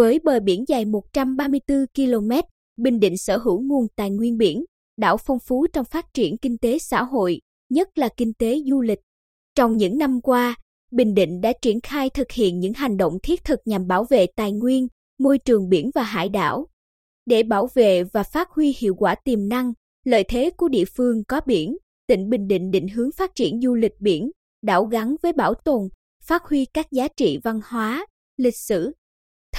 Với bờ biển dài 134 km, Bình Định sở hữu nguồn tài nguyên biển, đảo phong phú trong phát triển kinh tế xã hội, nhất là kinh tế du lịch. Trong những năm qua, Bình Định đã triển khai thực hiện những hành động thiết thực nhằm bảo vệ tài nguyên, môi trường biển và hải đảo. Để bảo vệ và phát huy hiệu quả tiềm năng, lợi thế của địa phương có biển, tỉnh Bình Định định hướng phát triển du lịch biển, đảo gắn với bảo tồn, phát huy các giá trị văn hóa, lịch sử.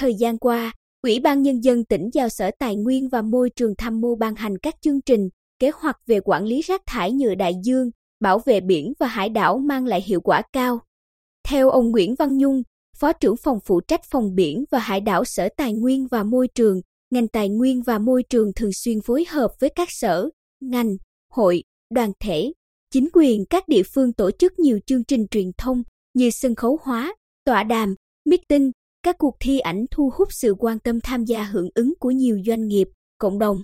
Thời gian qua, Ủy ban Nhân dân tỉnh giao Sở Tài nguyên và Môi trường tham mưu ban hành các chương trình, kế hoạch về quản lý rác thải nhựa đại dương, bảo vệ biển và hải đảo mang lại hiệu quả cao. Theo ông Nguyễn Văn Nhung, Phó trưởng phòng phụ trách phòng biển và hải đảo Sở Tài nguyên và Môi trường, ngành Tài nguyên và Môi trường thường xuyên phối hợp với các sở, ngành, hội, đoàn thể, chính quyền các địa phương tổ chức nhiều chương trình truyền thông như sân khấu hóa, tọa đàm, meeting, các cuộc thi ảnh thu hút sự quan tâm tham gia hưởng ứng của nhiều doanh nghiệp, cộng đồng.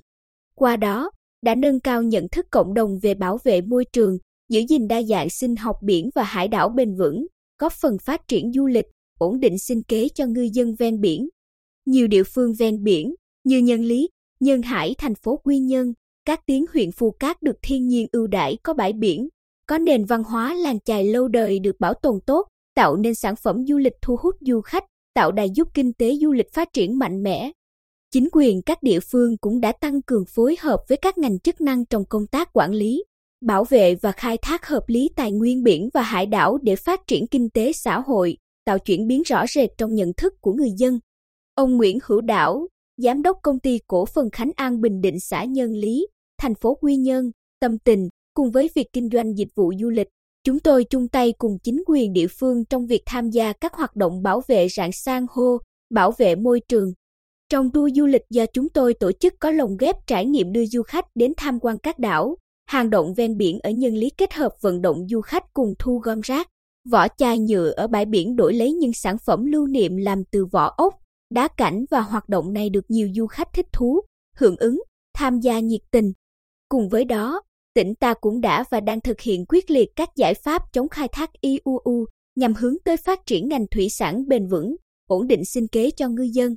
Qua đó, đã nâng cao nhận thức cộng đồng về bảo vệ môi trường, giữ gìn đa dạng sinh học biển và hải đảo bền vững, góp phần phát triển du lịch, ổn định sinh kế cho ngư dân ven biển. Nhiều địa phương ven biển như Nhân Lý, Nhân Hải, thành phố Quy Nhơn, các tuyến huyện Phù Cát được thiên nhiên ưu đãi có bãi biển, có nền văn hóa làng chài lâu đời được bảo tồn tốt, tạo nên sản phẩm du lịch thu hút du khách, tạo đà giúp kinh tế du lịch phát triển mạnh mẽ. Chính quyền các địa phương cũng đã tăng cường phối hợp với các ngành chức năng trong công tác quản lý, bảo vệ và khai thác hợp lý tài nguyên biển và hải đảo để phát triển kinh tế xã hội, tạo chuyển biến rõ rệt trong nhận thức của người dân. Ông Nguyễn Hữu Đảo, giám đốc công ty cổ phần Khánh An Bình Định xã Nhân Lý, thành phố Quy Nhơn, tâm tình, cùng với việc kinh doanh dịch vụ du lịch, chúng tôi chung tay cùng chính quyền địa phương trong việc tham gia các hoạt động bảo vệ rạn san hô, bảo vệ môi trường. Trong tour du lịch do chúng tôi tổ chức có lồng ghép trải nghiệm đưa du khách đến tham quan các đảo, hàng động ven biển ở Nhân Lý kết hợp vận động du khách cùng thu gom rác, vỏ chai nhựa ở bãi biển đổi lấy những sản phẩm lưu niệm làm từ vỏ ốc, đá cảnh và hoạt động này được nhiều du khách thích thú, hưởng ứng, tham gia nhiệt tình. Cùng với đó, tỉnh ta cũng đã và đang thực hiện quyết liệt các giải pháp chống khai thác IUU nhằm hướng tới phát triển ngành thủy sản bền vững, ổn định sinh kế cho ngư dân.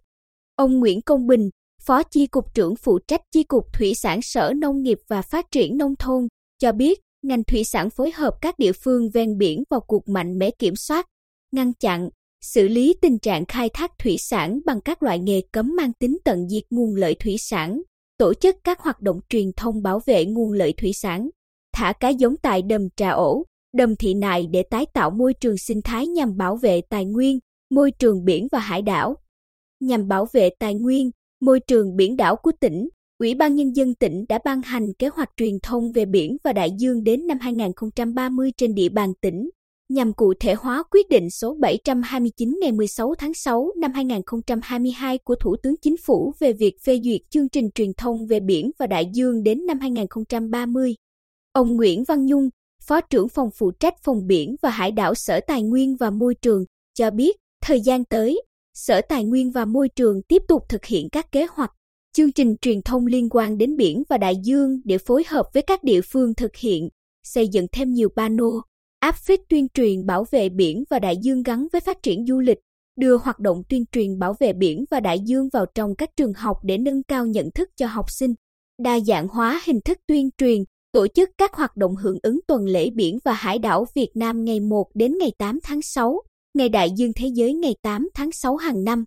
Ông Nguyễn Công Bình, Phó Chi cục trưởng phụ trách Chi cục Thủy sản Sở Nông nghiệp và Phát triển Nông thôn, cho biết ngành thủy sản phối hợp các địa phương ven biển vào cuộc mạnh mẽ kiểm soát, ngăn chặn, xử lý tình trạng khai thác thủy sản bằng các loại nghề cấm mang tính tận diệt nguồn lợi thủy sản, tổ chức các hoạt động truyền thông bảo vệ nguồn lợi thủy sản, thả cá giống tại đầm Trà Ổ, đầm Thị Nại để tái tạo môi trường sinh thái nhằm bảo vệ tài nguyên, môi trường biển và hải đảo. Nhằm bảo vệ tài nguyên, môi trường biển đảo của tỉnh, Ủy ban Nhân dân tỉnh đã ban hành kế hoạch truyền thông về biển và đại dương đến năm 2030 trên địa bàn tỉnh, nhằm cụ thể hóa quyết định số 729 ngày 16 tháng 6 năm 2022 của Thủ tướng Chính phủ về việc phê duyệt chương trình truyền thông về biển và đại dương đến năm 2030. Ông Nguyễn Văn Nhung, Phó trưởng phòng phụ trách phòng biển và hải đảo Sở Tài nguyên và Môi trường, cho biết thời gian tới, Sở Tài nguyên và Môi trường tiếp tục thực hiện các kế hoạch, chương trình truyền thông liên quan đến biển và đại dương để phối hợp với các địa phương thực hiện, xây dựng thêm nhiều pano, áp phích tuyên truyền bảo vệ biển và đại dương gắn với phát triển du lịch, đưa hoạt động tuyên truyền bảo vệ biển và đại dương vào trong các trường học để nâng cao nhận thức cho học sinh, đa dạng hóa hình thức tuyên truyền, tổ chức các hoạt động hưởng ứng tuần lễ biển và hải đảo Việt Nam ngày 1 đến ngày 8 tháng 6, ngày đại dương thế giới ngày 8 tháng 6 hàng năm.